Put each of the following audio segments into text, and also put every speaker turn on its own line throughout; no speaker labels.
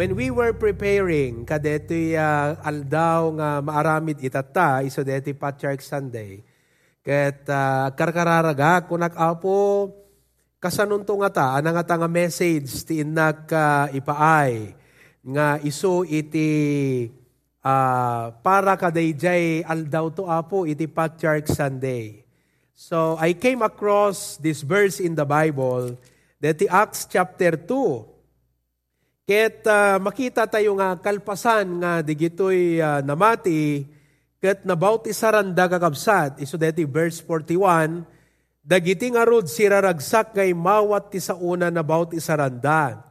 when we were preparing kadetoy uh, aldaw nga maaramid itata iso deti Patriarch Sunday ket uh, karkararaga kunak apo kasanunto nga ta ana nga nga message ti inak uh, ipaay nga iso iti uh, para kadayjay aldaw to apo iti Patriarch Sunday. So I came across this verse in the Bible that Acts chapter 2 Ket uh, makita tayo nga kalpasan nga digitoy uh, namati ket nabaut isaranda kakabsat iso deti verse 41 dagiti nga rod siraragsak ngay mawat ti sauna nabaut isaranda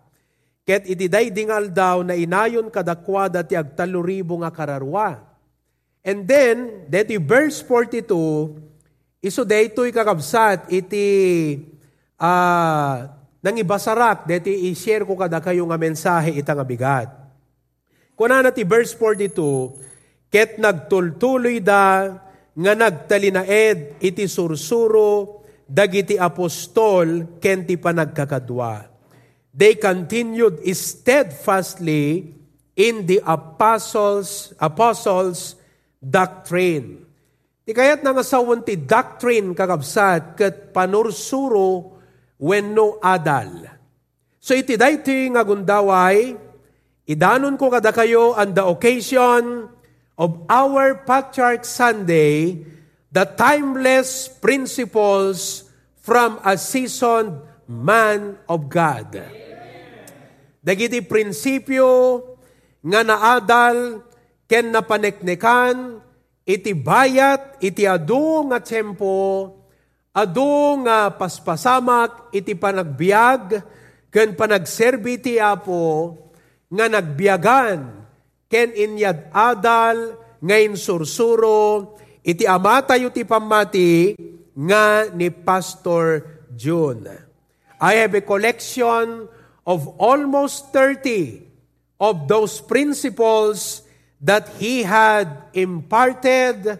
ket iti daydingal daw na inayon kadakwada ti agtaluribo nga kararwa. And then deti verse 42 iso daytoy kakabsat iti uh, nang ibasarak, deti i-share ko kada kayo nga mensahe itang abigat. Kuna na ti verse 42, ket nagtultuloy da, nga nagtalinaed iti sursuro, dagiti apostol, ken ti panagkakadwa. They continued steadfastly in the apostles, apostles' doctrine. Ti kayat nga sawon doctrine kakabsat, ket panursuro, when no adal. So iti dayti nga gundaway, idanon ko kada kayo on the occasion of our Patriarch Sunday, the timeless principles from a seasoned man of God. Dagiti prinsipyo nga naadal ken napaneknekan iti bayat iti adu nga tempo adu nga paspasamak iti panagbiag ken panagserbi ti Apo nga nagbiagan ken inyad adal ngayon sursuro iti amatayo ti pamati nga ni Pastor June. I have a collection of almost 30 of those principles that he had imparted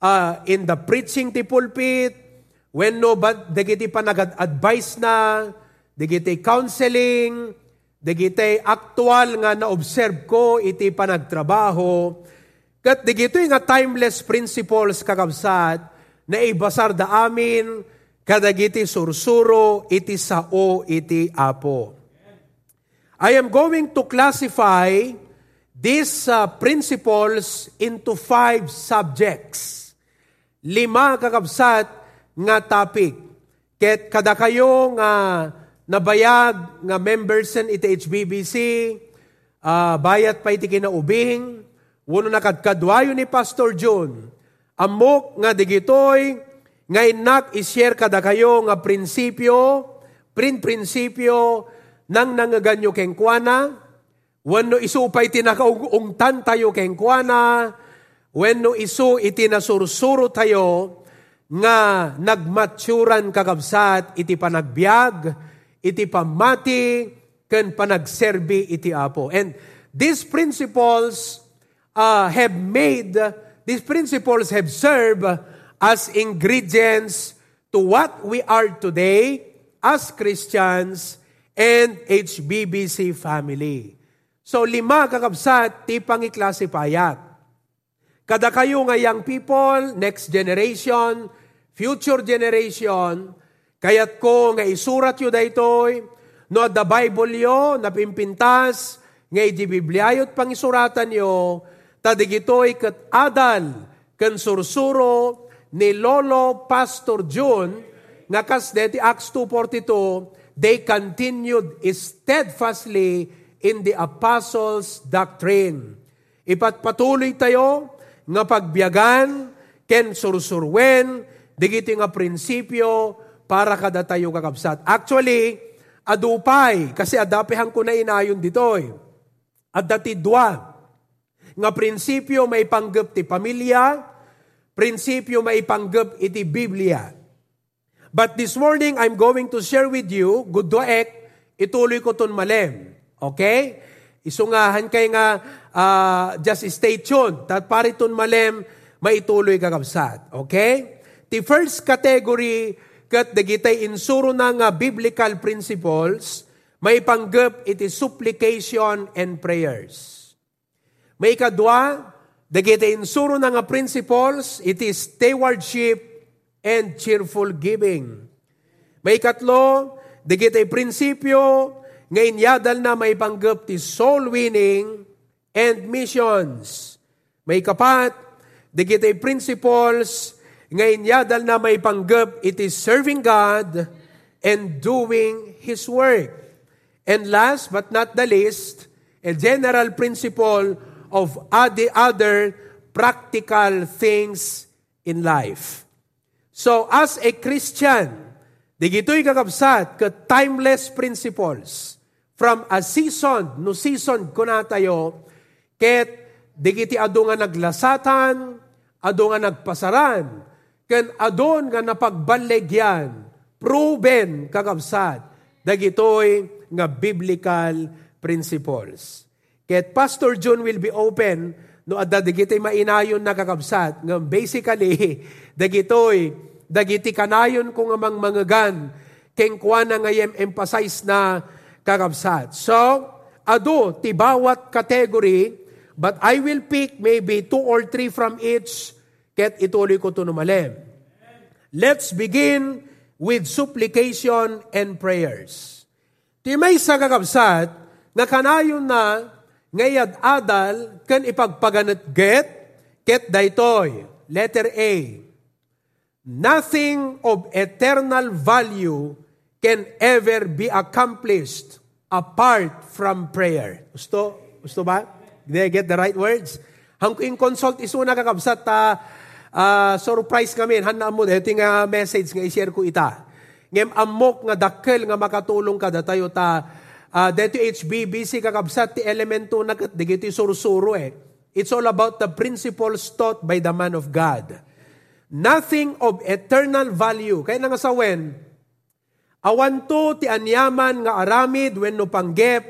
uh, in the preaching ti pulpit, When no, but dagiti pa nag-advise na, dagiti counseling, dagiti actual nga na-observe ko, iti pa nagtrabaho, kat dagito nga timeless principles kakabsat, na ibasar da amin, kadagiti sursuro, iti sao, iti apo. I am going to classify these uh, principles into five subjects. Lima kakabsat nga topic. Ket kada kayo nga nabayag nga members sen iti HBBC, uh, bayat pa iti kinaubing, wano nakadkadwayo ni Pastor John, amok nga digitoy, nga inak ishare kada kayo nga prinsipyo, prin prinsipyo, nang nangaganyo kengkwana, wano isupay tinakaungtan tayo kengkwana, wano isu iti nasursuro tayo, nga nagmaturan kakabsat iti panagbiag, iti pamati, ken panagserbi iti apo. And these principles uh, have made, these principles have served as ingredients to what we are today as Christians and HBBC family. So lima kakabsat ti pangiklasipayat. Kada kayo nga young people, next generation, future generation, kayat ko nga isurat yu daytoy, no the Bible yo, napimpintas, nga iti Bibliayot pangisuratan yo, tadigitoy kat adal, kan sursuro, ni Lolo Pastor June, nga kas deti Acts 2.42, they continued steadfastly in the apostles' doctrine. Ipatpatuloy tayo nga pagbiyagan, ken sursurwen, digiti nga prinsipyo para kada tayo kakabsat. Actually, adupay, kasi adapihan ko na inayon ditoy. At dati dua, nga prinsipyo may panggap ti pamilya, prinsipyo may panggap iti Biblia. But this morning, I'm going to share with you, good doek, ituloy ko ton malem. Okay? Isungahan kay nga, uh, just stay tuned. Tat pariton malem, maituloy kakabsat. Okay? Ti first category kat dagitay insuro na nga biblical principles, may panggap iti supplication and prayers. May kadwa, dagiti insuro na nga principles, it is stewardship and cheerful giving. May katlo, dagiti prinsipyo, nga inyadal na may panggap ti soul winning and missions. May kapat, dagiti principles, nga inyadal na may panggap, it is serving God and doing His work. And last but not the least, a general principle of the other practical things in life. So as a Christian, digito'y kakabsat ka timeless principles from a season, no season ko na tayo, ket digiti ado nga naglasatan, ado nga nagpasaran, ken adon nga napagbalegyan, proven kakabsat, dagitoy nga biblical principles. Ket Pastor John will be open no adda dagiti mainayon na kakabsat nga basically dagitoy dagiti kanayon ko nga mangmangagan keng kuana nga yem emphasize na kakabsat. So, ado ti bawat category but I will pick maybe two or three from each ket ituloy ko to numalem. Let's begin with supplication and prayers. Ti may sa kakabsat, nga kanayon na ngayad adal kan ipagpaganat get, ket daytoy. Letter A. Nothing of eternal value can ever be accomplished apart from prayer. Gusto? Gusto ba? Did I get the right words? Hangking consult iso na kakabsat ta uh, surprise kami. Hana mo, ito nga message nga i-share ko ita ngem amok nga dakkel nga makatulong kada tayo ta uh, deto HBBC kakabsat ti elemento na kat sursuro eh. It's all about the principles taught by the man of God. Nothing of eternal value. Kaya nga sawen, awan to ti anyaman nga aramid when no panggep,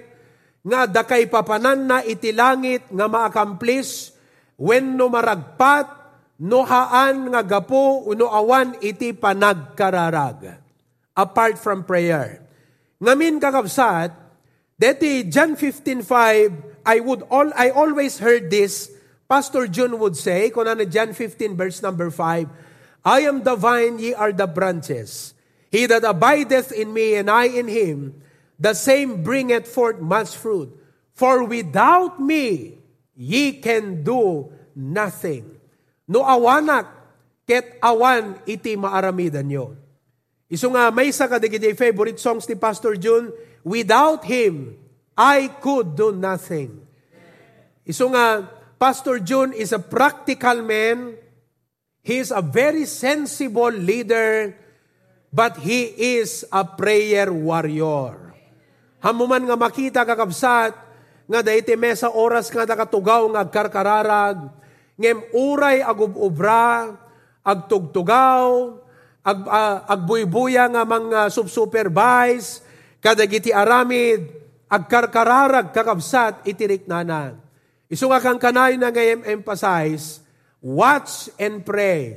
nga dakay papanan na itilangit nga ma-accomplish when no maragpat, no haan nga gapo, uno awan iti panagkararag apart from prayer. Ngamin kakabsat, deti John 15:5, I would all I always heard this. Pastor John would say, kung ano John 15 verse number 5, I am the vine, ye are the branches. He that abideth in me and I in him, the same bringeth forth much fruit. For without me, ye can do nothing. No awanak, ket awan iti maaramidan nyo. Iso nga, may sa kadigiti favorite songs ni Pastor June, Without Him, I could do nothing. Iso nga, Pastor June is a practical man. He is a very sensible leader, but he is a prayer warrior. Hamuman nga makita kakabsat, nga daiti mesa oras nga nakatugaw nga agkarkararag, ngem uray agububra, agtugtugaw, ag, uh, agbuybuya nga mga subsupervise, kadagiti aramid, agkarkararag kakabsat itirik nana. Iso nga kang kanay na ngayem emphasize, watch and pray,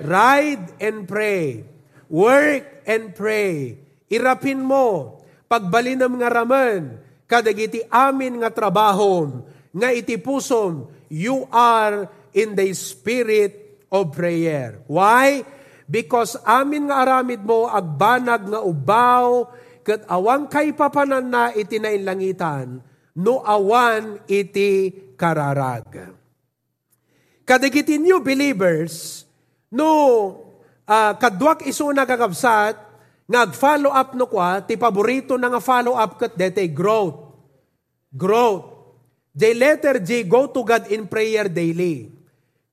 ride and pray, work and pray, irapin mo, pagbalinam nga raman, kadagiti amin nga trabaho, nga itipusom, you are in the spirit of prayer. Why? because amin nga aramid mo agbanag nga ubaw ket awang kay papanan na iti nainlangitan no awan iti kararag. Kadagiti new believers no uh, kadwak iso na kakabsat nga follow up no kwa ti paborito na nga follow up ket dete growth. Growth. The letter G, go to God in prayer daily.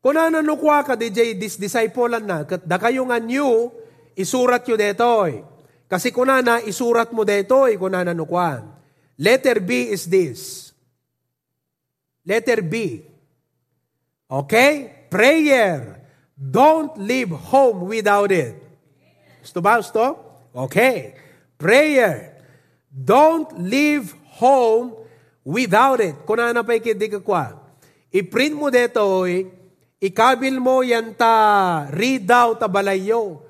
Kuna na nukwa ka DJ dis disciplean na, da kayo nga new, isurat yo detoy. Kasi kuna na isurat mo detoy, kuna na nukwa. Letter B is this. Letter B. Okay? Prayer. Don't leave home without it. Gusto ba? Gusto? Okay. Prayer. Don't leave home without it. Kuna na pa ikidi ka kwa. I-print mo detoy, Ikabil mo yan ta, read out ta balayo.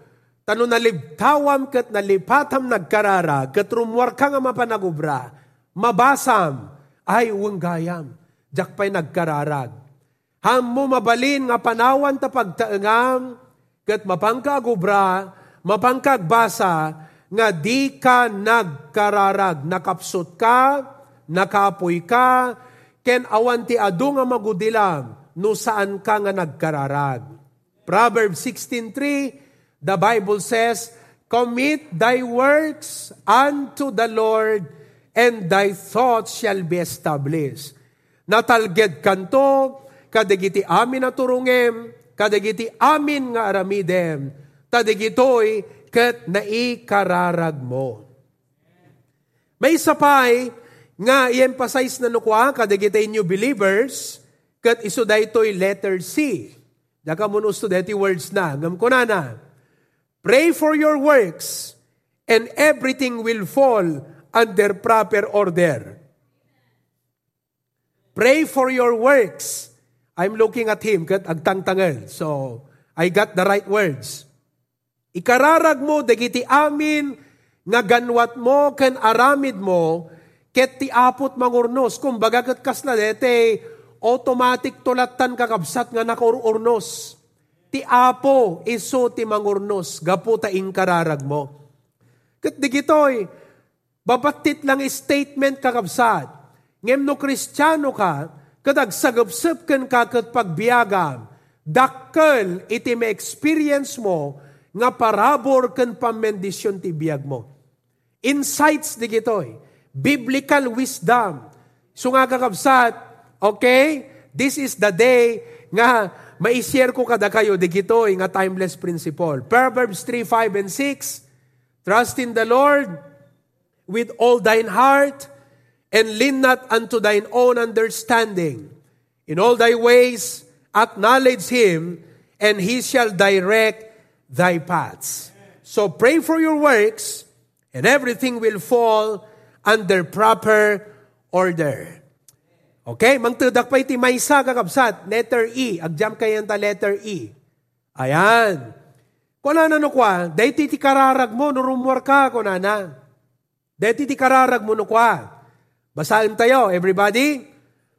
Tano nalibtawam kat nalipatam nagkarara, kat rumwar ka nga mapanagubra, mabasam, ay unggayam, jakpay nagkararag. Ham mo mabalin nga panawan ta pagtaengam, kat mapangkagubra, mapangkagbasa, nga di ka nagkararag, nakapsot ka, nakapoy ka, ken awan ti adu nga magudilam, no saan ka nga nagkararag. Proverbs 16.3, The Bible says, Commit thy works unto the Lord, and thy thoughts shall be established. Natalged kanto, kadagiti amin na turungem, kadagiti amin nga aramidem, tadigitoy ket naikararag mo. May sapay nga i-emphasize na nukwa kadagiti new believers, ket iso daytoy letter C. Daka mo no dati words na, ngam ko na na. Pray for your works, and everything will fall under proper order. Pray for your works. I'm looking at him, kat agtangtangal. So, I got the right words. Ikararag mo, dagiti amin, nga ganwat mo, ken aramid mo, ket ti apot mangurnos. Kumbaga kat kasla dete, automatic tulatan kakabsat nga nakururnos ti apo iso ti mangurnos, gapo ta inkararag mo. Kat digitoy, babatit lang statement kakabsat. Ngem no kristyano ka, kadag sagapsap kan kakat pagbiagam, dakkel iti may experience mo, nga parabor kan pamendisyon ti biag mo. Insights digitoy, biblical wisdom. So nga kakabsat, okay, this is the day nga mai-share ko kada kayo digito nga timeless principle. Proverbs 3, 5, and 6, Trust in the Lord with all thine heart, and lean not unto thine own understanding. In all thy ways acknowledge him, and he shall direct thy paths. So pray for your works, and everything will fall under proper order. Okay, mangtudak pa iti maysa kakabsat, letter E, agjam kayan ta letter E. Ayan. Kuna na no kwa, dahi ti kararag mo, nurumwar ka, kuna na. Dahi ti kararag mo no kwa. Basahin tayo, everybody.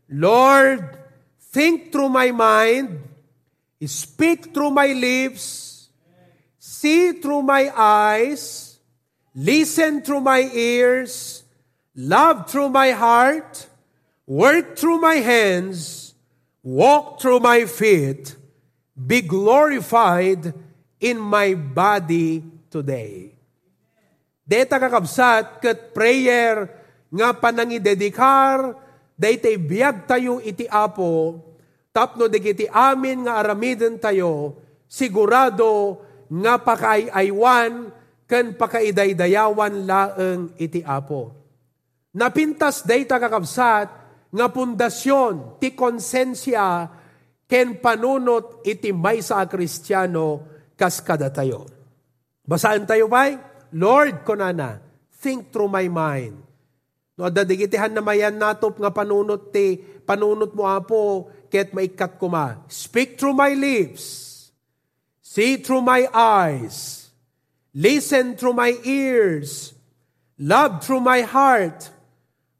Lord, think through my mind, speak through my lips, see through my eyes, listen through my ears, love through my heart, work through my hands, walk through my feet, be glorified in my body today. Deta kakabsat kat prayer nga panangi dedikar, daytay biyag tayo iti apo, tapno digiti amin nga aramiden tayo, sigurado nga pakaayaywan ken pakaidaydayawan laeng iti apo. Napintas dayta kakabsat, nga pundasyon ti konsensya ken panunot iti may sa kristyano kas kada tayo. Basaan tayo ba? Lord, konana, think through my mind. No, dadigitihan na mayan natop nga panunot ti, panunot mo apo, ket maikat kuma. Speak through my lips. See through my eyes. Listen through my ears. Love through my heart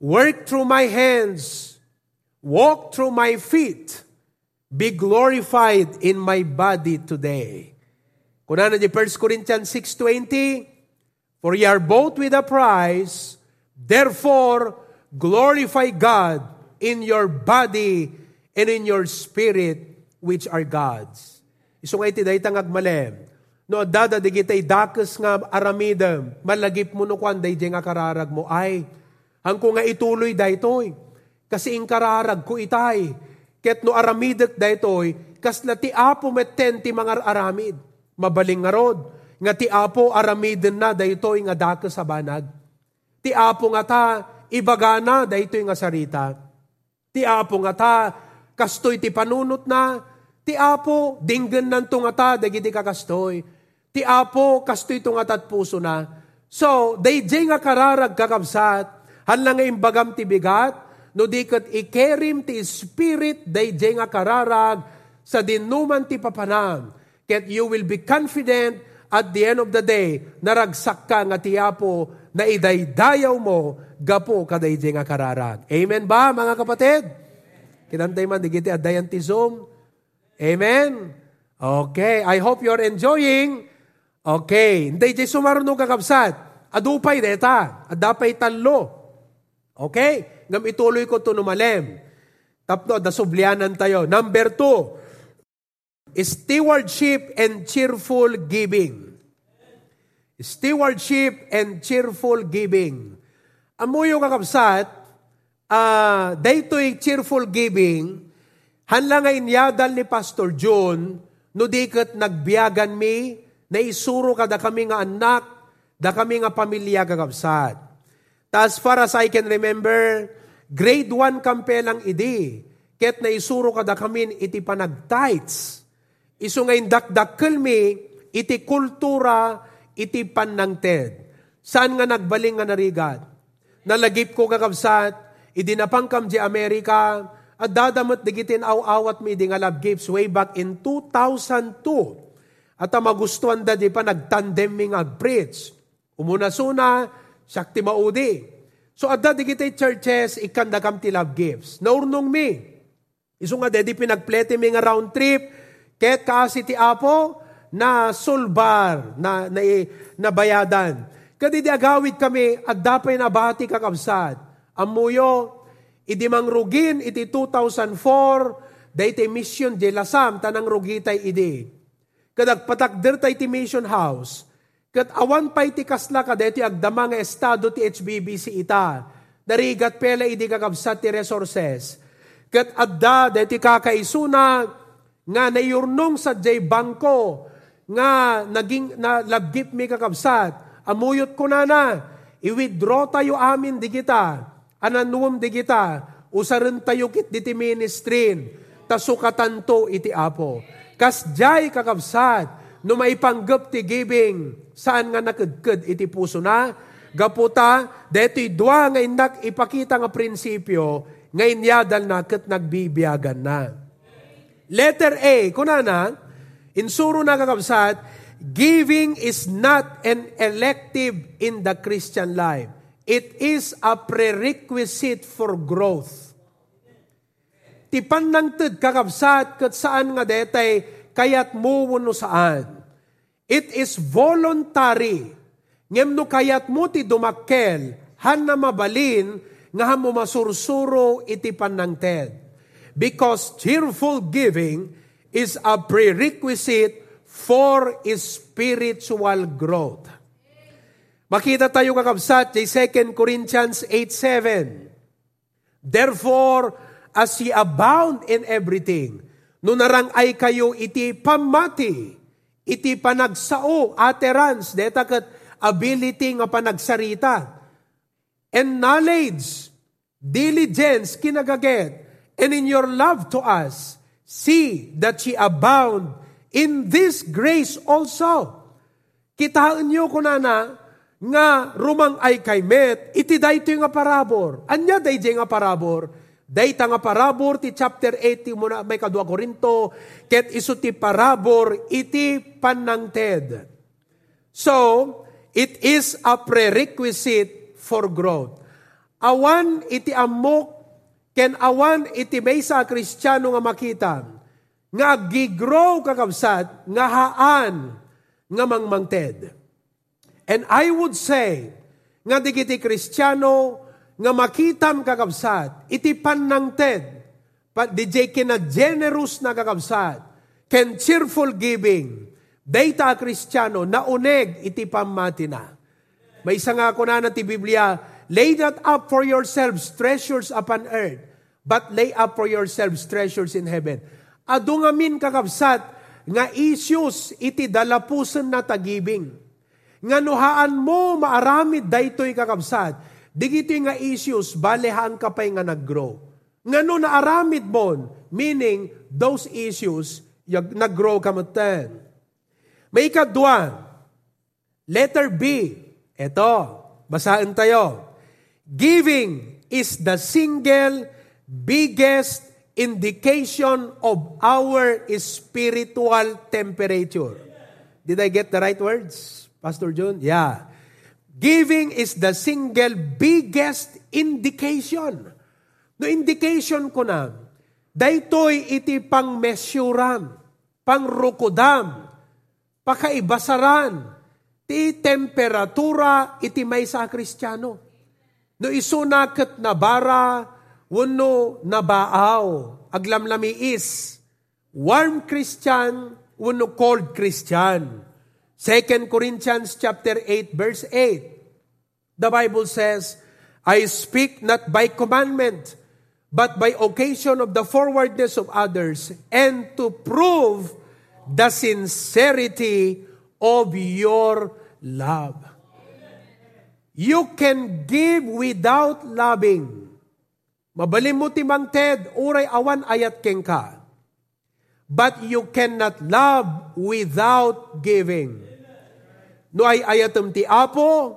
work through my hands, walk through my feet, be glorified in my body today. Kuna na di 1 Corinthians 6.20, For ye are bought with a price, therefore glorify God in your body and in your spirit, which are God's. Iso nga iti daytang agmalem. No, dada di kitay dakes nga aramidem, malagip mo no kwan day nga kararag mo, ay, ang ko nga ituloy daytoy. Kasi inkararag ko itay. Ket no aramidak daytoy, kasla ti apo metten ti mga aramid. Mabaling nga rod. Nga ti apo aramiden na daytoy nga daka sa banag. Ti apo nga ta, ibaga na daytoy nga sarita. Ti apo nga ta, kastoy ti panunot na. Ti apo, dinggan nan nga ta, dagiti kakastoy. Ti apo, kastoy to nga tat puso na. So, dayjay nga kararag kakabsat, Hala nga imbagam ti bigat, no di kat ikerim ti spirit day nga kararag sa dinuman ti papanam. Ket you will be confident at the end of the day, naragsak ka nga tiyapo na idaydayaw mo gapo kaday nga kararag. Amen ba, mga kapatid? Kinantay man, di kiti adayan ti Zoom. Amen? Okay, I hope you're enjoying. Okay, hindi di sumarunong kakabsat. Adupay deta, adapay talo. Okay, ngam ituloy ko to numalem. Tapno, dasublianan tayo. Number two, Stewardship and cheerful giving. Stewardship and cheerful giving. Amuyo kakabsat, uh, ah, daytoy cheerful giving, hanla nga inyadal ni Pastor John, no diket nagbiyagan mi, na isuro kada kami nga anak, da kami nga pamilya kakabsat. As far as I can remember, grade 1 kampe lang idi, ket na isuro kada kami iti panag-tights Isu ngayon dakdakkel mi, iti kultura, iti panangted. Saan nga nagbaling nga narigat? Nalagip ko kakabsat, idinapang kam di Amerika, at dadamot digitin aw-awat mi di nga love gifts way back in 2002. At ang magustuhan da di pa nagtandem mi nga preach. Umuna sakti maudi. So adda digitay churches, ikanda kam ti love gifts. Naurnong mi. Iso nga dedi pinagplete mi nga round trip, Ket kasi ti Apo na sulbar, na, na, na bayadan. Kadi di agawid kami, at dapay na bati kakabsad. Amuyo, idi rugin iti 2004, dayte mission de lasam, tanang rugitay idi. Kadag patakder tay ti mission house, kat awan pa iti kasla ka deti agdama nga estado ti HBBC ita, darigat pela idi kakabsat ti resources. Kat adda deti kakaisuna, nga nayurnong sa jay bangko, nga naging na labgip mi kakabsat, amuyot ko na na, i-withdraw tayo amin di kita, ananuom di kita, usarin tayo kit di ti ministrin, tasukatan to iti apo. Kas jay kakabsat, no maipanggap ti giving, saan nga nakadkad iti puso na, gaputa, deto'y dua nga indak ipakita nga prinsipyo, nga inyadal na kat nagbibiyagan na. Letter A, kunana, insuro na kakabsat, giving is not an elective in the Christian life. It is a prerequisite for growth. Tipan ng tid kakabsat kat saan nga detay kayat mo no saan. It is voluntary. Ngem no kayat mo ti dumakkel, han na mabalin, nga mo masursuro iti panangted because cheerful giving is a prerequisite for spiritual growth. Makita tayo kakabsat, 2 Corinthians 8.7. Therefore, as ye abound in everything, nunarang ay kayo iti pamati, iti panagsao, aterans, detakat ability nga panagsarita, and knowledge, diligence, kinagaget, and in your love to us, see that ye abound in this grace also. Kitaan niyo ko na nga rumang ay kay met, iti dayto nga parabor. Anya day nga parabor? Dayta nga parabor ti chapter 80 mo na may kadwa Korinto, ket iso ti parabor iti panangted. So, it is a prerequisite for growth. Awan iti amok ken awan iti may sa kristyano nga makita, nga gigrow kakabsat, nga haan, nga mangmangted. And I would say, nga di kiti kristyano, nga makitam kakabsat, iti panangted, jay kina generous na kakabsat, ken cheerful giving, data kristyano, nauneg iti pamati na. May isa nga ako na na ti Biblia, lay not up for yourselves treasures upon earth, but lay up for yourselves treasures in heaven. Ado nga min kakabsat, nga issues iti dalapusan na tagibing. Nga nuhaan mo maaramid daytoy kakabsat, digito nga issues, balehaan ka pa'y nga nag-grow. Nga no naaramid mo, meaning those issues, yung nag-grow ka maten. May ikadwa, letter B, eto, basahin tayo. Giving is the single biggest indication of our spiritual temperature. Did I get the right words, Pastor June? Yeah. Giving is the single biggest indication. No indication ko na, daytoy iti pang mesuram, pang rukodam, pakaibasaran, ti temperatura iti may sa kristyano. No isunakat na bara, wano nabaaw, aglamlamiis, warm Christian, wano cold Christian. 2 Corinthians chapter 8 verse 8. The Bible says, I speak not by commandment, but by occasion of the forwardness of others, and to prove the sincerity of your love. You can give without loving. Mabalim mo timang Ted, uray awan ayat keng ka. But you cannot love without giving. No ay ayatem ti apo,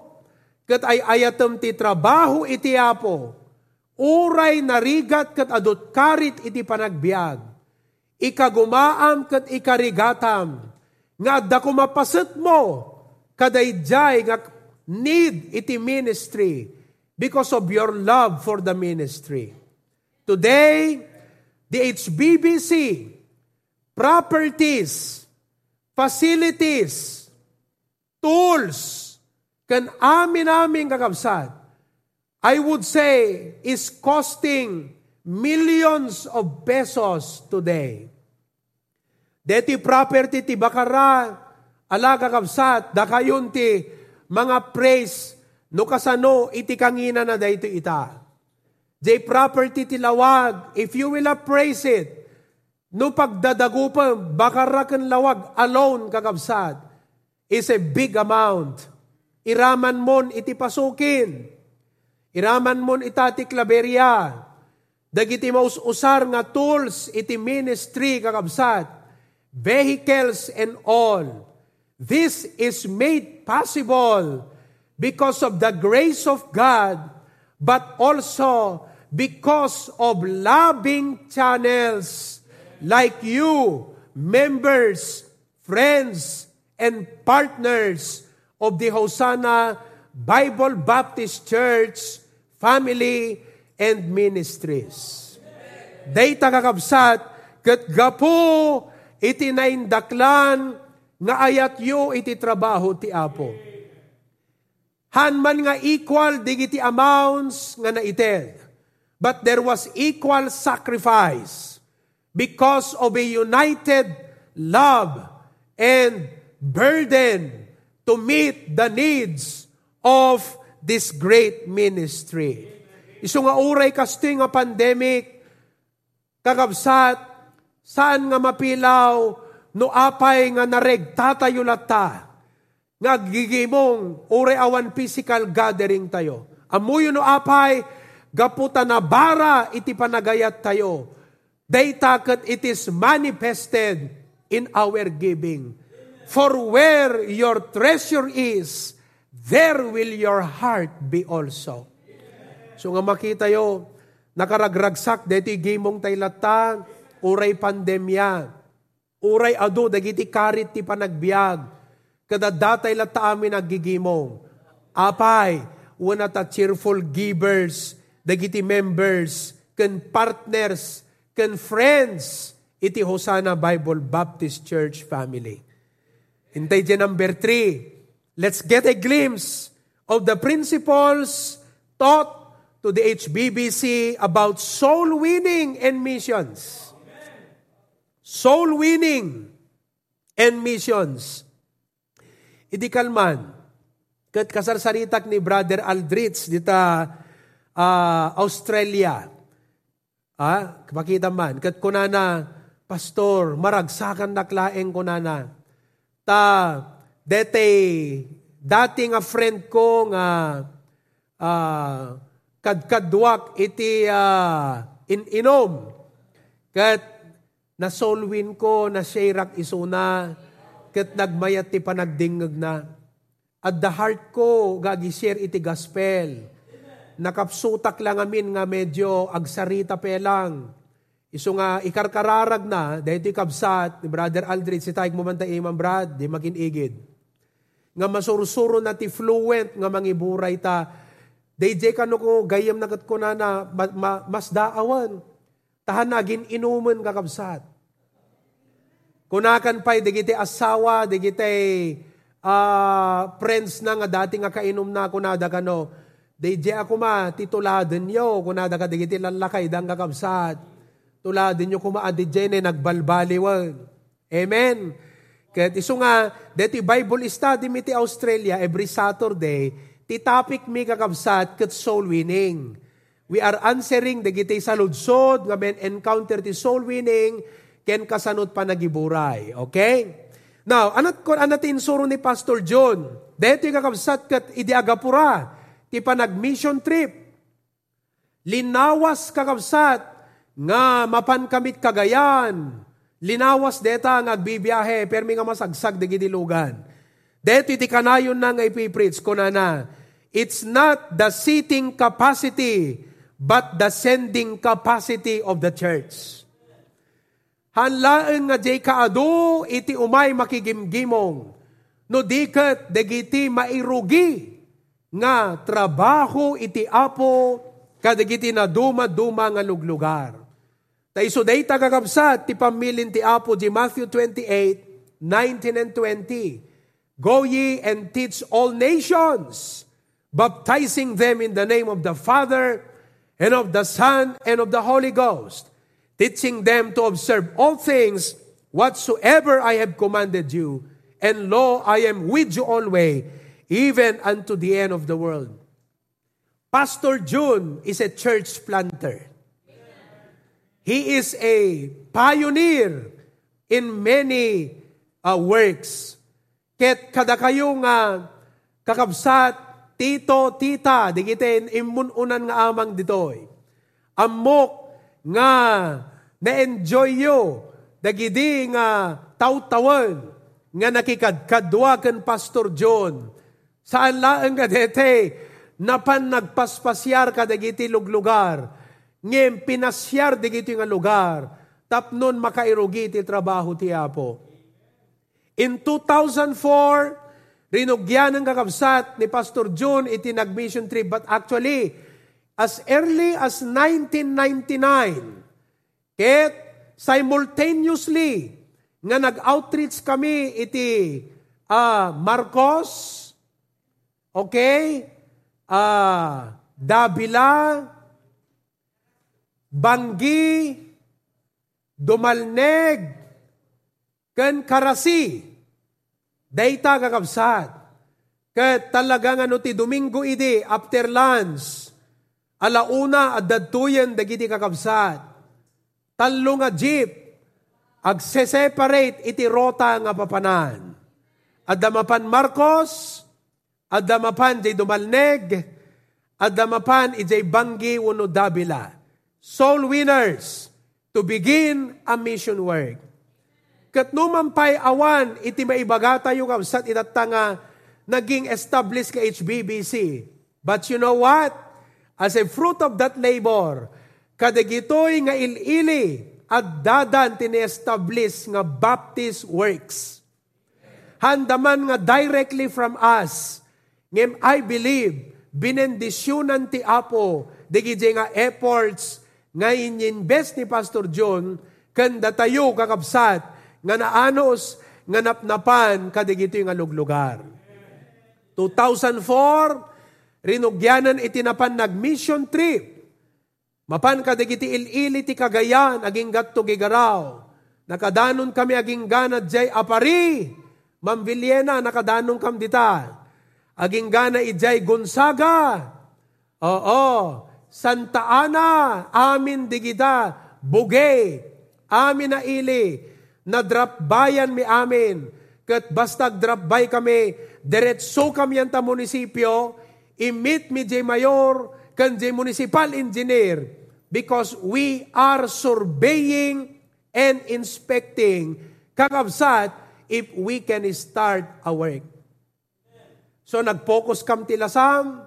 kat ay ayatem ti trabaho iti apo. Uray narigat kat adot karit iti panagbiag. Ikagumaam kat ikarigatam. Nga adda kumapaset mo, kadayjay nga need iti ministry because of your love for the ministry. Today, the HBBC, properties, facilities, tools, kan amin aming kakabsat, I would say is costing millions of pesos today. Deti property ti bakara, ala kakabsat, dakayon ti mga praise, no kasano, iti kangina na dayto ita. Jay property tilawag, if you will praise it, no pagdadagupan, bakarakan lawag, alone kakabsat, is a big amount. Iraman mon iti pasukin. Iraman mon itati klaberya. Dagiti maus-usar nga tools iti ministry kakabsat. Vehicles and all. This is made possible because of the grace of God, but also because of loving channels like you, members, friends, and partners of the Hosanna Bible Baptist Church family and ministries. Data kakabsat, kat gapo itinaindaklan nga ayat yo iti trabaho ti Apo. Hanman nga equal digiti amounts nga naited. But there was equal sacrifice because of a united love and burden to meet the needs of this great ministry. Iso nga uray kasto nga pandemic, kakabsat, saan nga mapilaw, no apay nga nareg tatayo lata, nga gigimong ure awan physical gathering tayo. Amuyo no apay, gaputa na bara iti panagayat tayo. Data kat it is manifested in our giving. For where your treasure is, there will your heart be also. So nga makita yo, nakaragragsak deti gimong taylata, uray pandemya, Uray ado, dagiti karit ti panagbiag. Kada datay lata amin nagigimong. Apay, wana ta cheerful givers, dagiti members, kan partners, kan friends, iti Hosanna Bible Baptist Church family. Hintay dyan number three. Let's get a glimpse of the principles taught to the HBBC about soul winning and missions soul winning, and missions. Idi kalman, kat kasarsaritak ni Brother Aldrich dita uh, Australia. Ah, kapakita man, kat kunana, pastor, maragsakan naklaeng kunana. Ta, dete, dating a friend ko nga uh, kadkadwak iti uh, in inom. Kat na solwin ko na shayrak isuna, kat nagmayat ti panagdingag na. At the heart ko, gagi-share iti gospel. Nakapsutak lang amin nga medyo agsarita pe lang. Iso nga ikarkararag na, dahil ito'y kabsat, ni Brother Aldrich, si Taig mumanta imam brad, di maginigid. Nga masursuro na ti fluent, nga mangiburay ta, DJ kano ko, gayam nagat ko na na, ma, ma, mas daawan. Tahan nagin inuman kakabsat. Kunakan pa'y, digiti asawa, digiti uh, friends na nga dati nga kainom na kunada kano, DJ ako ma, tituladan nyo, kunada ka digiti lalakay, dang kakabsat Tuladin nyo kumaadi dyan eh, nagbalbaliwan. Amen. Kaya iso nga, deti Bible study mi ti Australia every Saturday, ti topic mi kakabsat kat soul winning. We are answering dagiti sa ludsod, nga men encounter ti soul winning, ken kasanot pa nagiburay. Okay? Now, anat ko anatin suro ni Pastor John, deti kakabsat kat idi agapura, ti panag mission trip. Linawas kakabsat, nga mapan kamit kagayan, linawas deta nga agbibiyahe, permi nga masagsag di gidilugan. Deti ti kanayon na nga ipipreach ko na na, it's not the seating capacity, but the sending capacity of the church. Hanlaan nga jay kaado, iti umay makigimgimong, no dikat dagiti mairugi, nga trabaho iti apo, kadagiti na duma-duma nga luglugar. Ta iso day tagakabsat ti pamilin ti Apo di Matthew 28, 19 and 20. Go ye and teach all nations, baptizing them in the name of the Father and of the Son and of the Holy Ghost, teaching them to observe all things whatsoever I have commanded you. And lo, I am with you always, even unto the end of the world. Pastor June is a church planter. He is a pioneer in many uh, works. Ket kada kayo nga kakabsat, tito, tita, di kita imununan nga amang ditoy. Amok nga na-enjoy yo, dagidi nga tawtawan, nga nakikadkadwa kan Pastor John. Saan laang nga dete, napan nagpaspasyar ka dagiti luglugar ngem pinasyar di gito nga lugar, tapnon makairugi ti trabaho ti Apo. In 2004, rinugyan ng kakabsat ni Pastor John iti nag-mission trip, but actually, as early as 1999, ket simultaneously, nga nag-outreach kami iti uh, Marcos, okay, uh, Davila, Banggi, Dumalneg, ken Karasi, dayta kakabsat. Ket talagang ano ti Domingo idi, after lunch, alauna at dadtuyen dagiti kakabsat. Talo nga jeep, agse-separate iti rota nga papanan. Adamapan Marcos, adamapan jay Dumalneg, adamapan ijay Banggi uno Davila soul winners to begin a mission work. Kat numampay awan, iti maibaga tayo kapsat itatanga naging established ka HBBC. But you know what? As a fruit of that labor, kadagitoy nga ilili at dadan tini-establish nga Baptist works. Handaman nga directly from us. Ngem I believe, binendisyonan ti Apo, digiti nga efforts ngayon invest ni Pastor John, kanda tayo kakabsat, nga naanos, nga napnapan, kadigito yung aluglugar. 2004, rinugyanan itinapan nag-mission trip. Mapan kadigiti ilili ti kagayan, aging gatto gigaraw. Nakadanon kami aging gana jay apari. Mambiliena, nakadanon kam dita. Aging gana ijay Gonzaga. Oo. Santa Ana, amin digida, bugay, amin na ili, na drop bayan mi amin, kat basta drop by kami, diretso kami ang munisipyo, imit mi jay mayor, kan jay municipal engineer, because we are surveying and inspecting kakabsat if we can start a work. So nag-focus kam tilasam,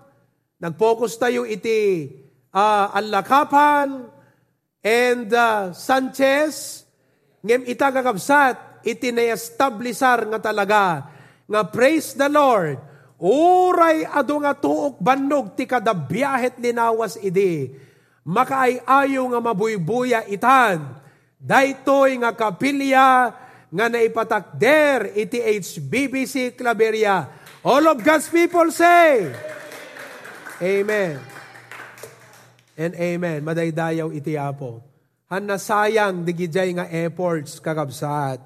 nag-focus tayo iti uh, alakapan, and uh, Sanchez, ngem ita kakabsat, iti na-establisar nga talaga, nga praise the Lord, uray ado nga tuok bannog ti kada biyahet linawas idi, makaay ayo nga mabuybuya itan, daytoy nga kapilya, nga naipatakder iti HBBC Claveria. All of God's people say, Amen and amen. Madaydayaw iti apo. Han nasayang digijay nga efforts kakabsat.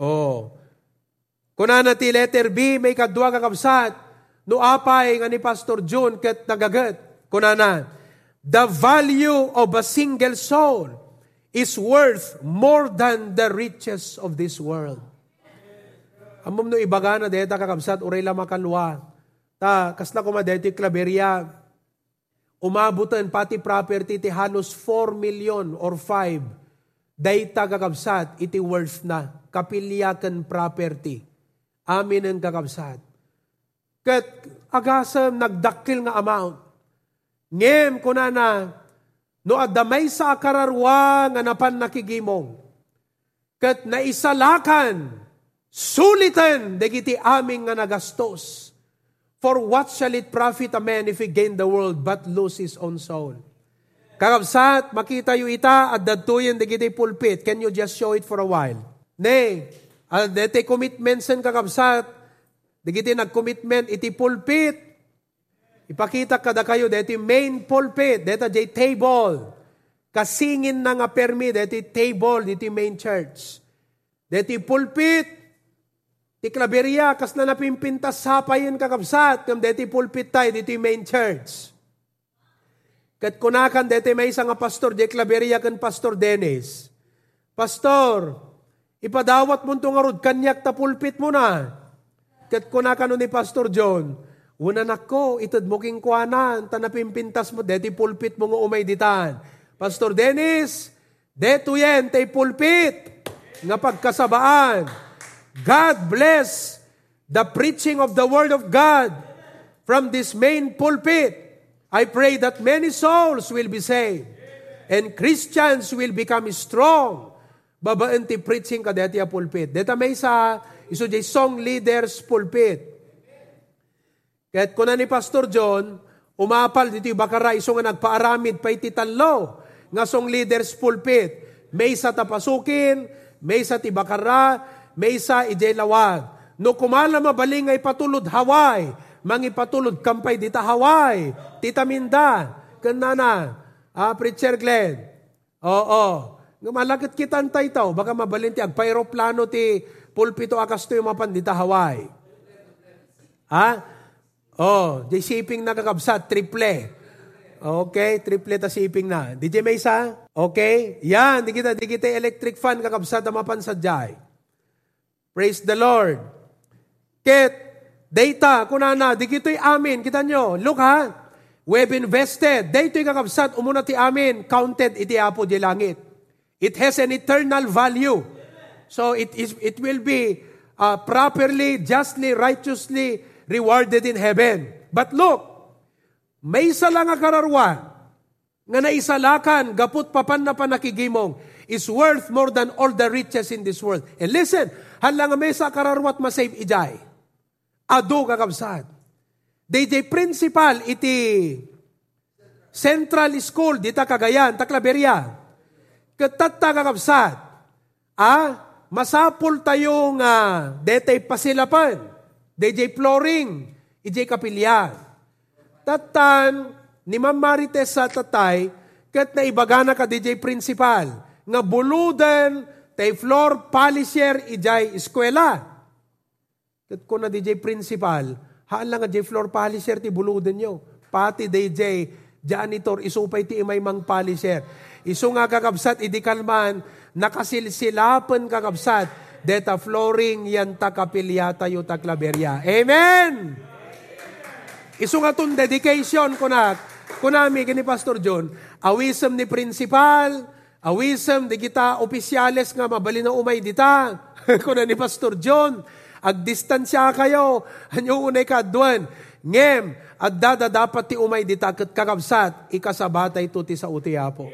Oh. Kuna na ti letter B, may kadwa kakabsat. No apay nga ni Pastor June ket nagagat. Kuna na, the value of a single soul is worth more than the riches of this world. Amom no ibaga na deta kakabsat, uray la makalwa. Ta, kasla kuma deti klaberya, umabutan pati property ti halos 4 million or 5 dayta kakabsat iti worth na. Kapilyakan property. Amin ang kakabsat kat agasam nagdakil nga amount ngem kuna na no adamay sa akararwa nga napan nakigimong. Kat naisalakan sulitan dagiti aming nga nagastos For what shall it profit a man if he gain the world but lose his own soul? Kakabsat, makita yu ita at dadtuyin digiti pulpit. Can you just show it for a while? Nay, at dete commitment sen kakabsat, digiti nag-commitment iti pulpit. Ipakita kada kayo deti main pulpit, deta jay table. Kasingin na nga permi deti table diti main church. Deti pulpit, Ti klaberya, kas na napimpintas sapayin kakabsat, kam deti pulpit tayo, deti main church. Kat kunakan deti may isang pastor, di klaberya kan Pastor Dennis. Pastor, ipadawat mo itong arod, kanyak ta pulpit mo na. Kat kunakan ni Pastor John, una nako, itad mo king kuanan, ta napimpintas mo, deti pulpit mo nga umay ditan. Pastor Dennis, deto yan, tay pulpit, nga pagkasabaan God bless the preaching of the Word of God from this main pulpit. I pray that many souls will be saved and Christians will become strong. Babaan ti preaching ka deti pulpit. Deta may sa iso song leaders pulpit. Kahit kuna ni Pastor John, umapal dito bakara iso nga nagpaaramid pa iti talo nga song leaders pulpit. May sa tapasukin, may sa tibakara, maysa ijay lawag. No kumala mabaling ay patulod haway, mangi patulod kampay dita haway, tita minda, kanana, ah, preacher Glenn. Oo, nga malakit kitan tayo, baka mabalin ti agpa-aeroplano ti pulpito akas to yung mapan dita haway. Ha? Oh, di shipping na kakabsat, triple. Okay, triple ta shipping na. DJ Maysa? Okay? Yan, di kita, di kita electric fan kakabsat na mapan sa jay. Praise the Lord. Ket, data, kunana, di kito'y amin. Kita nyo, look ha, we have invested. Dato'y kakabsat, umuna ti amin, counted iti apo di langit. It has an eternal value. So it is it will be uh, properly, justly, righteously rewarded in heaven. But look, may isa lang ang kararwa nga naisalakan, gaput papan na panakigimong, is worth more than all the riches in this world. And listen, Hala nga mesa kararwat masave ijay. Ado kakabsat. DJ principal iti Central School dita Cagayan, Taklaberia. Katatta kakabsat. Ah, masapul tayo nga detay pasilapan. DJ flooring, ijay kapilya. Tatan, ni Ma'am Marites sa tatay, kat na ibagana ka DJ principal, nga buludan tay floor polisher ijay eskwela. Kat ko na DJ principal, haan lang nga DJ floor polisher ti buluden nyo. Pati DJ janitor isupay ti imay mang polisher. Isu nga kakabsat, idi kalman, nakasilsilapan kakabsat, deta flooring yan takapilyata yu taklaberya. Amen! Isu nga tun dedication ko na, kunami kini Pastor John, awisem ni principal, Awisem, di kita opisyales nga mabali na umay dita. Kuna ni Pastor John, agdistansya kayo, anyo unay kaduan. Ngem, at dada dapat ti umay dita kat kakabsat, ikasabatay to ti sa utiapo.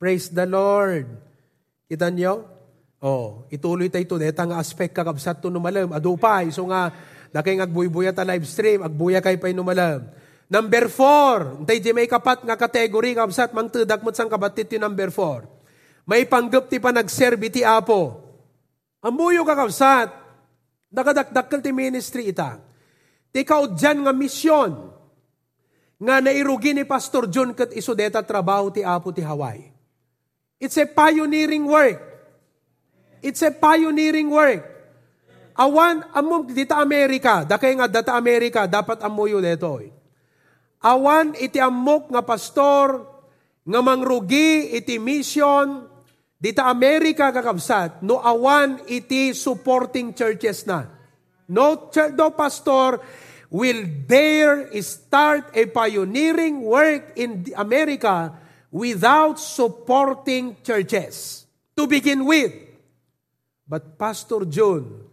Praise the Lord. Kita nyo? Oh, ituloy tayo ito. Deta nga aspect kakabsat to numalam. Adupay. So nga, nakay agbuy-buya ta live stream. Agbuya kay pay numalam. Number four. Tay di may kapat nga kategory kabsat. Mang tudak mo sang kabatit yung number four. May panggap ti pa nagserbi ti apo. Ambuyo kakabsat. Nakadakdakkel ti ministry ita. Ti kaudyan nga misyon. Nga nairugi ni Pastor John kat isudeta trabaho ti apo ti Hawaii. It's a pioneering work. It's a pioneering work. Awan, among dita Amerika, dakay nga data Amerika, dapat amuyo dito. Awan iti amok nga pastor, nga mangrugi iti mission, dita Amerika kakabsat, no awan iti supporting churches na. No, no pastor will dare start a pioneering work in America without supporting churches to begin with. But Pastor John,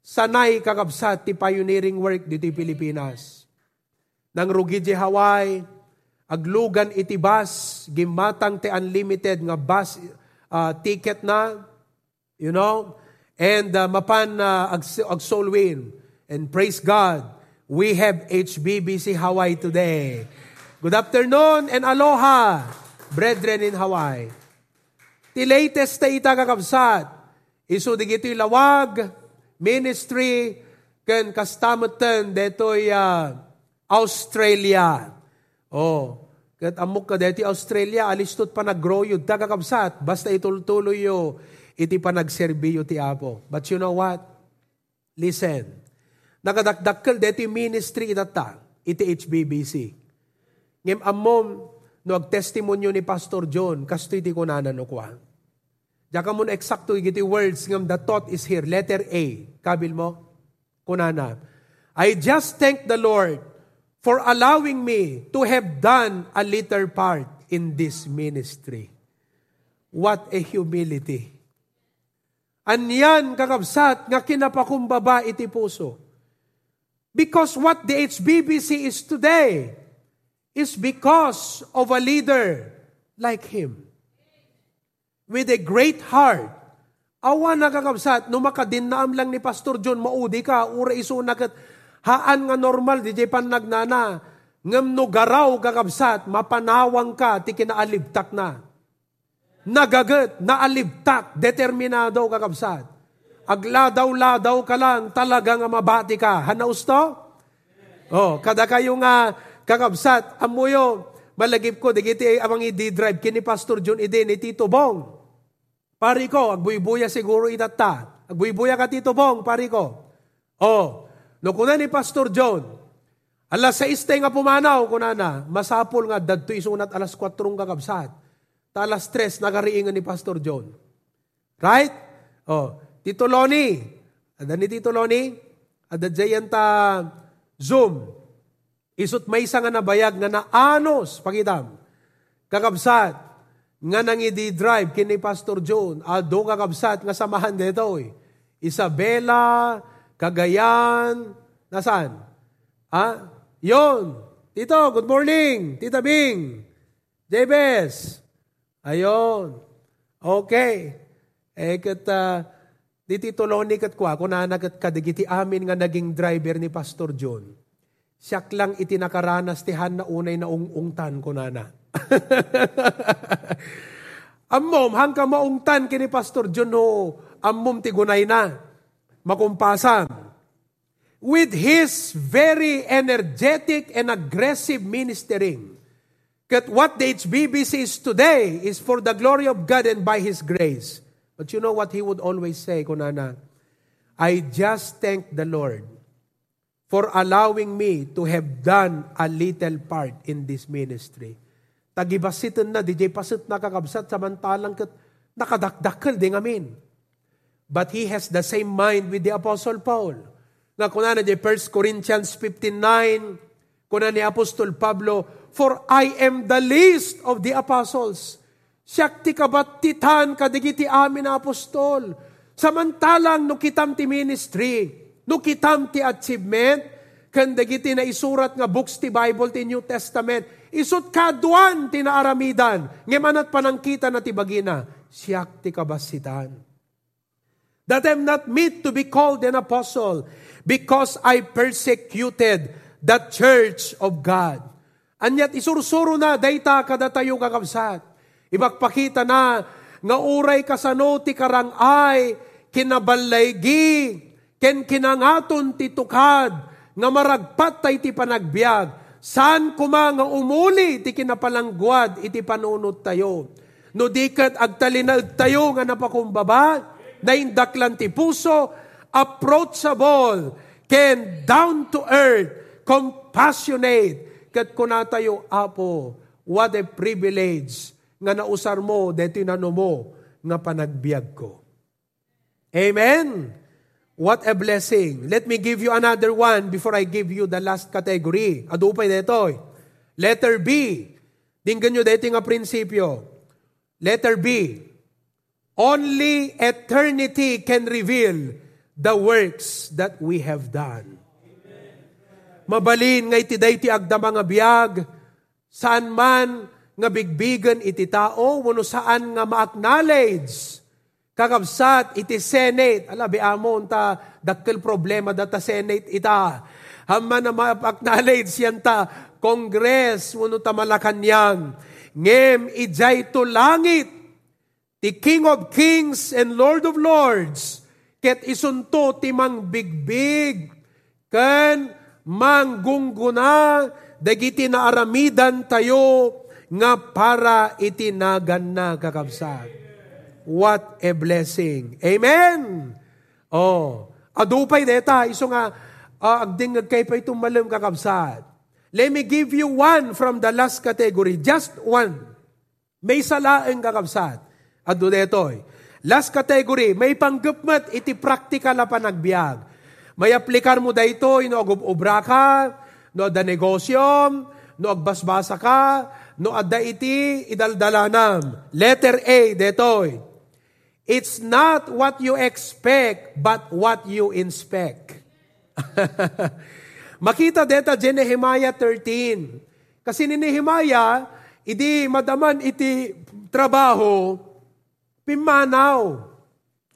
sanay kakabsat ti pioneering work dito Pilipinas. Nang rugi di Hawaii, aglugan iti bus, gimatang ti unlimited nga bus uh, ticket na, you know, and uh, mapan uh, ag, ag soul win. And praise God, we have HBBC Hawaii today. Good afternoon and aloha brethren in Hawaii. Ti latest ta ita kakabsat, iso di gito'y lawag, ministry, ken kastamatan deto'y uh, Australia. Oh, kat amok ka deti Australia, alistot pa nag-grow yun, ta kakabsat, basta itultuloy yo, iti pa nagserbiyo ti Apo. But you know what? Listen, nakadakdakkel deti ministry itata, iti HBBC. Ngem amom, no agtestimonyo ni Pastor John, kasto iti kunanan no kwa. Diyaka mo eksakto iti words ngam the thought is here. Letter A. Kabil mo? Kunana. I just thank the Lord for allowing me to have done a little part in this ministry. What a humility. Anyan kakabsat nga kinapakumbaba iti puso. Because what the HBBC is today is because of a leader like him. With a great heart. Awa nakakabsat, no makadinaam lang ni Pastor John, maudi ka, ura iso nakat, haan nga normal, di pan nagnana, ngam no garaw kakabsat, mapanawang ka, ti kinaalibtak na. Nagagat, naalibtak, determinado kakabsat. Agladaw-ladaw ka lang, talaga nga mabati ka. Hanaus to? Oh, kada kayo nga kakabsat, amuyo, malagip ko, digiti amang i-drive, kini Pastor John idi ni Tito Bong. Pari ko, agbuybuya siguro itata. Agbuybuya ka Tito Bong, pari ko. Oh, no kuna ni Pastor John, alas sa iste nga pumanaw, kuna na, masapol nga, dadto isunat alas 4 kakabsat. Ta alas 3, nagariingan ni Pastor John. Right? Oh, Tito Loni, ada ni Tito Loni, ada jayan ta Zoom, Isut may isa nga nabayag nga naanos, pakitam, kakabsat, nga nang i-drive kini Pastor John, ado kakabsat nga samahan dito eh. Isabela, Cagayan, nasan? Ha? Yon. Tito, good morning. Tita Bing. Jebes. Ayon. Okay. Eh, kat, uh, di Tito Loni kat kwa, kunana kat kadigiti amin nga naging driver ni Pastor John siyak lang itinakaranas tihan na unay na ungungtan ko nana. Ammom, hangka maungtan kini Pastor John ho, ammom tigunay na, makumpasam. With his very energetic and aggressive ministering, that what the HBBC is today is for the glory of God and by His grace. But you know what he would always say, kunana? I just thank the Lord for allowing me to have done a little part in this ministry. Tagibasitan na, DJ pasit na kakabsat, samantalang kat nakadakdakal din amin. But he has the same mind with the Apostle Paul. Nga kuna na 1 Corinthians 15.9, kuna ni Apostol Pablo, For I am the least of the apostles. Siyakti kabatitan kadigiti amin na apostol. Samantalang no kitam ti ministry, No kitam ti achievement, kan dagiti na isurat nga books ti Bible ti New Testament, Isot kaduan tinaaramidan. Ngemanat panangkita na tibagina. Siyak ti kabasitan. That I'm not meet to be called an apostle because I persecuted the church of God. Anyat isursuro na dayta kada tayo kakabsat. Ibagpakita na nga uray kasano ti karangay kinabalaygi ken kinangaton ti tukad nga maragpat tay ti panagbiag San kuma nga umuli ti kinapalangguad iti panunod tayo. No dikat agtalinag tayo nga napakumbaba, na indaklan ti puso, approachable, can down to earth, compassionate, kat kuna tayo, Apo, what a privilege nga nausar mo, deti nano mo, nga panagbiag ko. Amen? What a blessing. Let me give you another one before I give you the last category. Adupay dito. Letter B. Tingnan nyo dito nga prinsipyo. Letter B. Only eternity can reveal the works that we have done. Mabalin nga iti day ti agda mga biyag, saan man nga bigbigan iti tao, wano saan nga ma-acknowledge kakabsat iti Senate. Ala, biamon ta, dakkel problema data Senate ita. Hamman na ma-acknowledge yan ta, Congress, wano ta malakanyang. Ngem, ijay to langit, ti King of Kings and Lord of Lords, ket isunto ti mang bigbig, kan manggungguna, dagiti na aramidan tayo, nga para itinagan na kakabsat. What a blessing. Amen! Oh, adupay deta, iso nga, uh, agding nagkay pa itong malam kakabsat. Let me give you one from the last category, just one. May salaeng kakabsat. Ado detoy. Last category, may panggapmat iti practical na panagbiag. May aplikar mo dayto, ino obra ka, no da negosyo, no agbasbasa ka, no adda iti idaldalanam. Letter A, detoy. It's not what you expect, but what you inspect. Makita deta dyan Nehemiah 13. Kasi ni Nehemiah, idi madaman iti trabaho, pimanaw.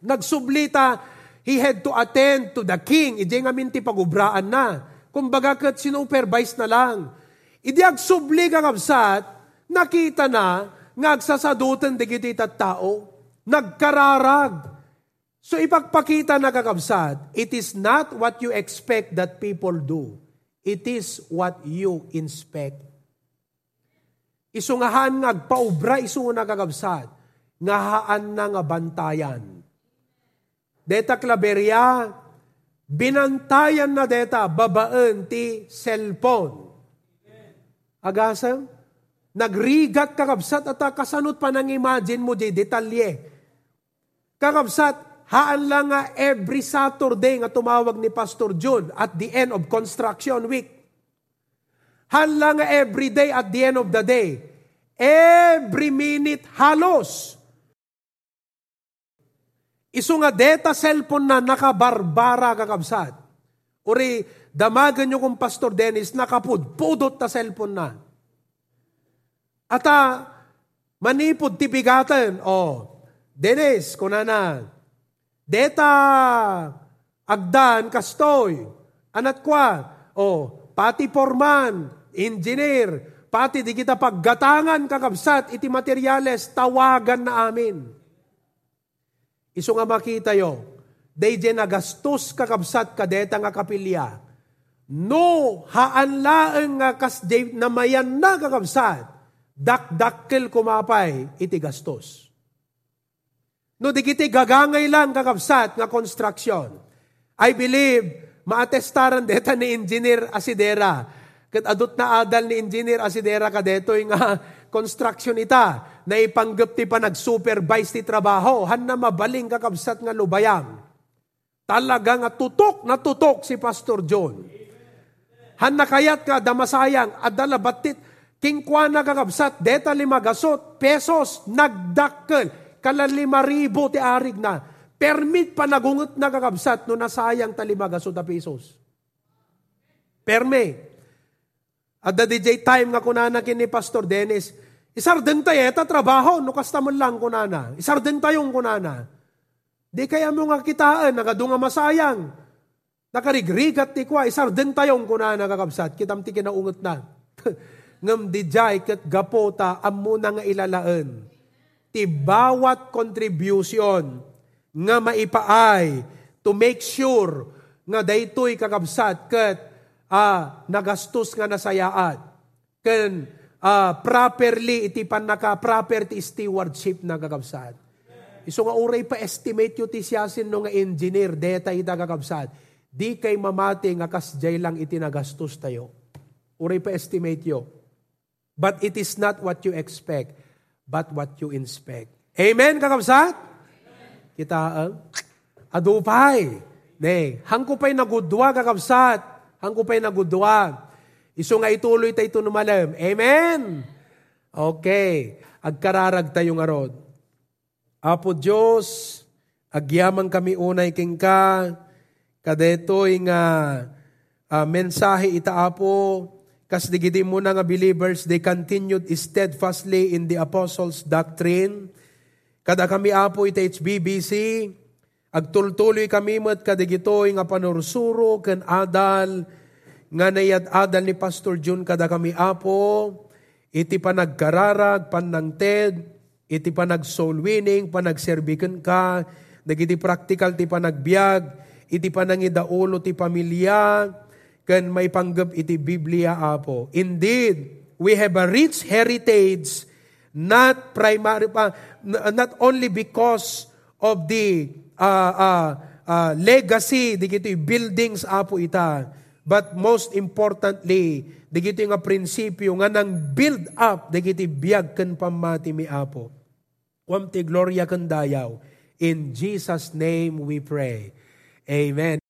Nagsublita, he had to attend to the king. Idi nga minti pagubraan na. Kumbaga kat sinupervise na lang. Idi agsubli ka kapsat, nakita na, ngagsasadutan digiti tao Nagkararag. So ipagpakita na kakabsat, it is not what you expect that people do. It is what you inspect. Isungahan nga paubra iso na kakabsat, ngahaan na nga bantayan. Deta klaberya, binantayan na deta, babaan ti cellphone. Agasam? Nagrigat kakabsat at kasanot pa nang imagine mo di detalye Kakabsat, haan lang nga every Saturday nga tumawag ni Pastor John at the end of construction week. Haan nga every day at the end of the day. Every minute halos. Isu nga data cellphone na nakabarbara kakabsat. Uri, damagan nyo kung Pastor Dennis, nakapudpudot ta cellphone na. Ata, manipod tibigatan, oh, Dennis, kunana. Deta, agdan, kastoy. Anat kwa, oh, pati forman, engineer, pati di kita paggatangan kakabsat, iti materyales, tawagan na amin. Iso nga makita yo, day je nagastos kakabsat kadeta nga kapilya. No, haan laeng nga kas namayan na kakabsat, dakdakkel kumapay, iti gastos. No, di gagangay lang kakabsat nga construction. I believe, maatestaran deta ni Engineer Asidera. Kat adot na adal ni Engineer Asidera kadeto nga construction ita na ipanggap ti pa nag-supervise ti trabaho. Han na mabaling kakabsat nga lubayang. Talaga nga tutok na tutok si Pastor John. Han na kayat nga damasayang adala batit kingkwana kakabsat deta lima gasot pesos nagdakkel kalalima ribo ti arig na. Permit pa nagungot na kakabsat no nasayang talimaga so da pesos. Perme. At the DJ time nga kunana kini Pastor Dennis, isarden tayo, eta trabaho, no kastamon lang kunana. Isarden tayong kunana. Di kaya mo nga kitaan, nagadunga masayang. Nakarigrigat ti kwa, isarden tayong kunana kakabsat, kitam ti kinaungot na. Ngam di jay kat gapota, amo na nga ilalaan. Ti bawat contribution nga maipaay to make sure nga daytoy kakabsat kat uh, nagastos nga nasayaat. Ken uh, properly iti pan naka property stewardship na gagabsat. Iso nga uray pa estimate yu ti siyasin no nga engineer deta ita gagabsat. Di kay mamati nga kasjay lang iti nagastos tayo. Uray pa estimate yo. But it is not what you expect, but what you inspect. Amen, kakabsat? Kita ang uh, adupay. Ne, hangko pa'y nagudwa kakabsat ang kupay nagudwa. Iso nga ituloy tayo ito numalam. Amen? Okay. Agkararag tayo nga rod. Apo Diyos, agyaman kami unay king ka, kadetoy nga uh, mensahe itaapo, kas digidi mo na nga believers, they continued steadfastly in the apostles' doctrine. Kada kami apo ita HBBC, Agtultuloy kami met kadigitoy nga panursuro ken adal nga nayad adal ni Pastor Jun kada kami apo iti panagkararag panangted iti panag soul winning panagserbiken ka dagiti practical ti panagbiag iti panangidaulo ti pamilya ken may panggap iti Biblia apo indeed we have a rich heritage not primary pa not only because of the uh, uh, uh, legacy, digito buildings apo ita. But most importantly, digito nga prinsipyo nga nang build up, digito biyag kan pamati mi apo. Wam ti gloria kan dayaw. In Jesus' name we pray. Amen.